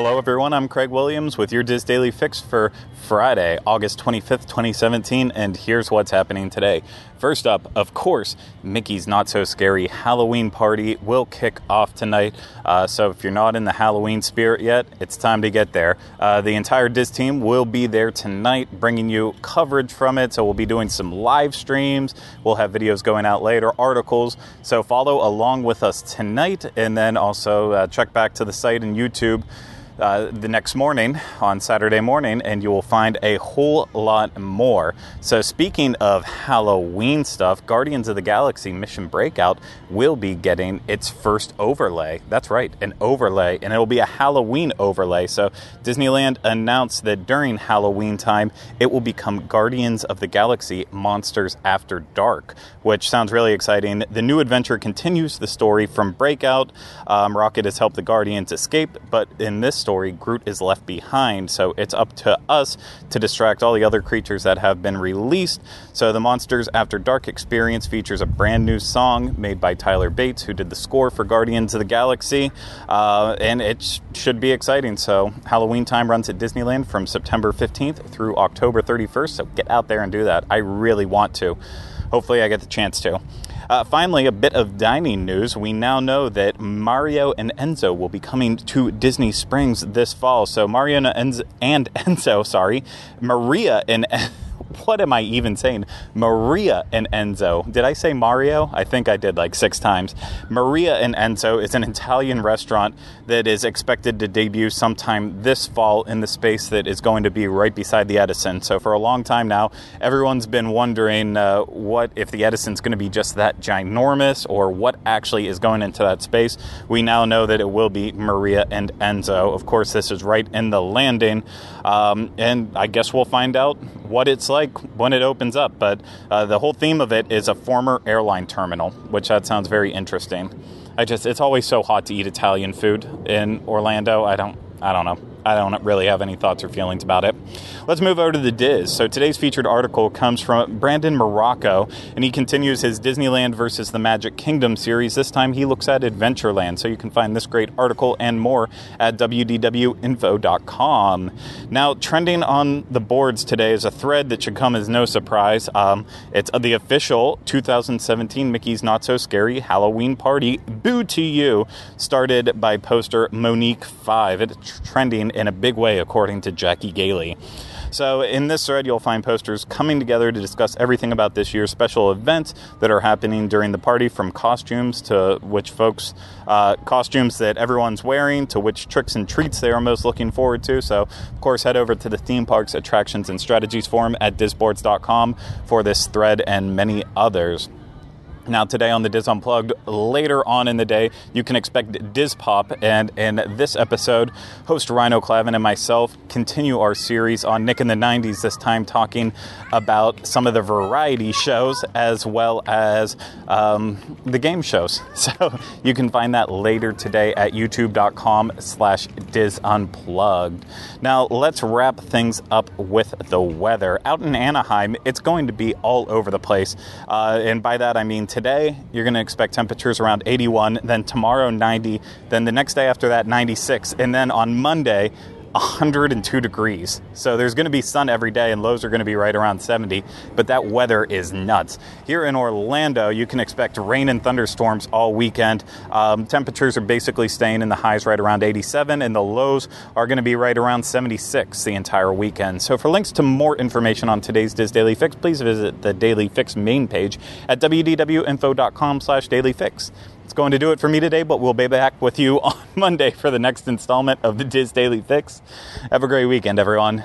Hello, everyone. I'm Craig Williams with your DIS Daily Fix for Friday, August 25th, 2017, and here's what's happening today. First up, of course, Mickey's Not So Scary Halloween Party will kick off tonight. Uh, so if you're not in the Halloween spirit yet, it's time to get there. Uh, the entire DIS team will be there tonight, bringing you coverage from it. So we'll be doing some live streams. We'll have videos going out later, articles. So follow along with us tonight, and then also uh, check back to the site and YouTube uh, the next morning on Saturday morning, and you will find a whole lot more. So, speaking of Halloween stuff, Guardians of the Galaxy Mission Breakout will be getting its first overlay. That's right, an overlay, and it will be a Halloween overlay. So, Disneyland announced that during Halloween time, it will become Guardians of the Galaxy Monsters After Dark, which sounds really exciting. The new adventure continues the story from Breakout. Um, Rocket has helped the Guardians escape, but in this story, Groot is left behind, so it's up to us to distract all the other creatures that have been released. So, the Monsters After Dark experience features a brand new song made by Tyler Bates, who did the score for Guardians of the Galaxy, uh, and it sh- should be exciting. So, Halloween time runs at Disneyland from September 15th through October 31st, so get out there and do that. I really want to. Hopefully, I get the chance to. Uh, finally, a bit of dining news. We now know that Mario and Enzo will be coming to Disney Springs this fall. So Mario and Enzo, and Enzo sorry, Maria and what am I even saying? Maria and Enzo. Did I say Mario? I think I did like six times. Maria and Enzo is an Italian restaurant that is expected to debut sometime this fall in the space that is going to be right beside the Edison. So for a long time now, everyone's been wondering uh, what if the Edison's going to be just that ginormous or what actually is going into that space. We now know that it will be Maria and Enzo. Of course, this is right in the landing, um, and I guess we'll find out what it's like when it opens up. But uh, the whole theme of it is a former airline terminal, which that sounds very interesting. I just it's always so hot to eat Italian food in Orlando. I don't I don't know. I don't really have any thoughts or feelings about it. Let's move over to the DIS. So today's featured article comes from Brandon Morocco, and he continues his Disneyland versus the Magic Kingdom series. This time he looks at Adventureland. So you can find this great article and more at wdwinfo.com. Now, trending on the boards today is a thread that should come as no surprise. Um, it's the official 2017 Mickey's Not So Scary Halloween Party Boo to You, started by poster Monique Five. It's trending in a big way, according to Jackie Gailey. So, in this thread, you'll find posters coming together to discuss everything about this year's special events that are happening during the party, from costumes to which folks, uh, costumes that everyone's wearing, to which tricks and treats they are most looking forward to. So, of course, head over to the Theme Parks Attractions and Strategies forum at disboards.com for this thread and many others. Now, today on the DIS Unplugged, later on in the day, you can expect DIS Pop. And in this episode, host Rhino Clavin and myself continue our series on Nick in the 90s, this time talking about some of the variety shows as well as um, the game shows. So you can find that later today at youtube.com slash DIS Unplugged. Now, let's wrap things up with the weather. Out in Anaheim, it's going to be all over the place. Uh, and by that, I mean today, you're going to expect temperatures around 81, then tomorrow 90, then the next day after that 96, and then on Monday 102 degrees. So there's going to be sun every day and lows are going to be right around 70, but that weather is nuts. Here in Orlando, you can expect rain and thunderstorms all weekend. Um, temperatures are basically staying in the highs right around 87 and the lows are going to be right around 76 the entire weekend. So for links to more information on today's DIS Daily Fix, please visit the Daily Fix main page at wdwinfo.com slash dailyfix. Going to do it for me today, but we'll be back with you on Monday for the next installment of the DIS Daily Fix. Have a great weekend, everyone.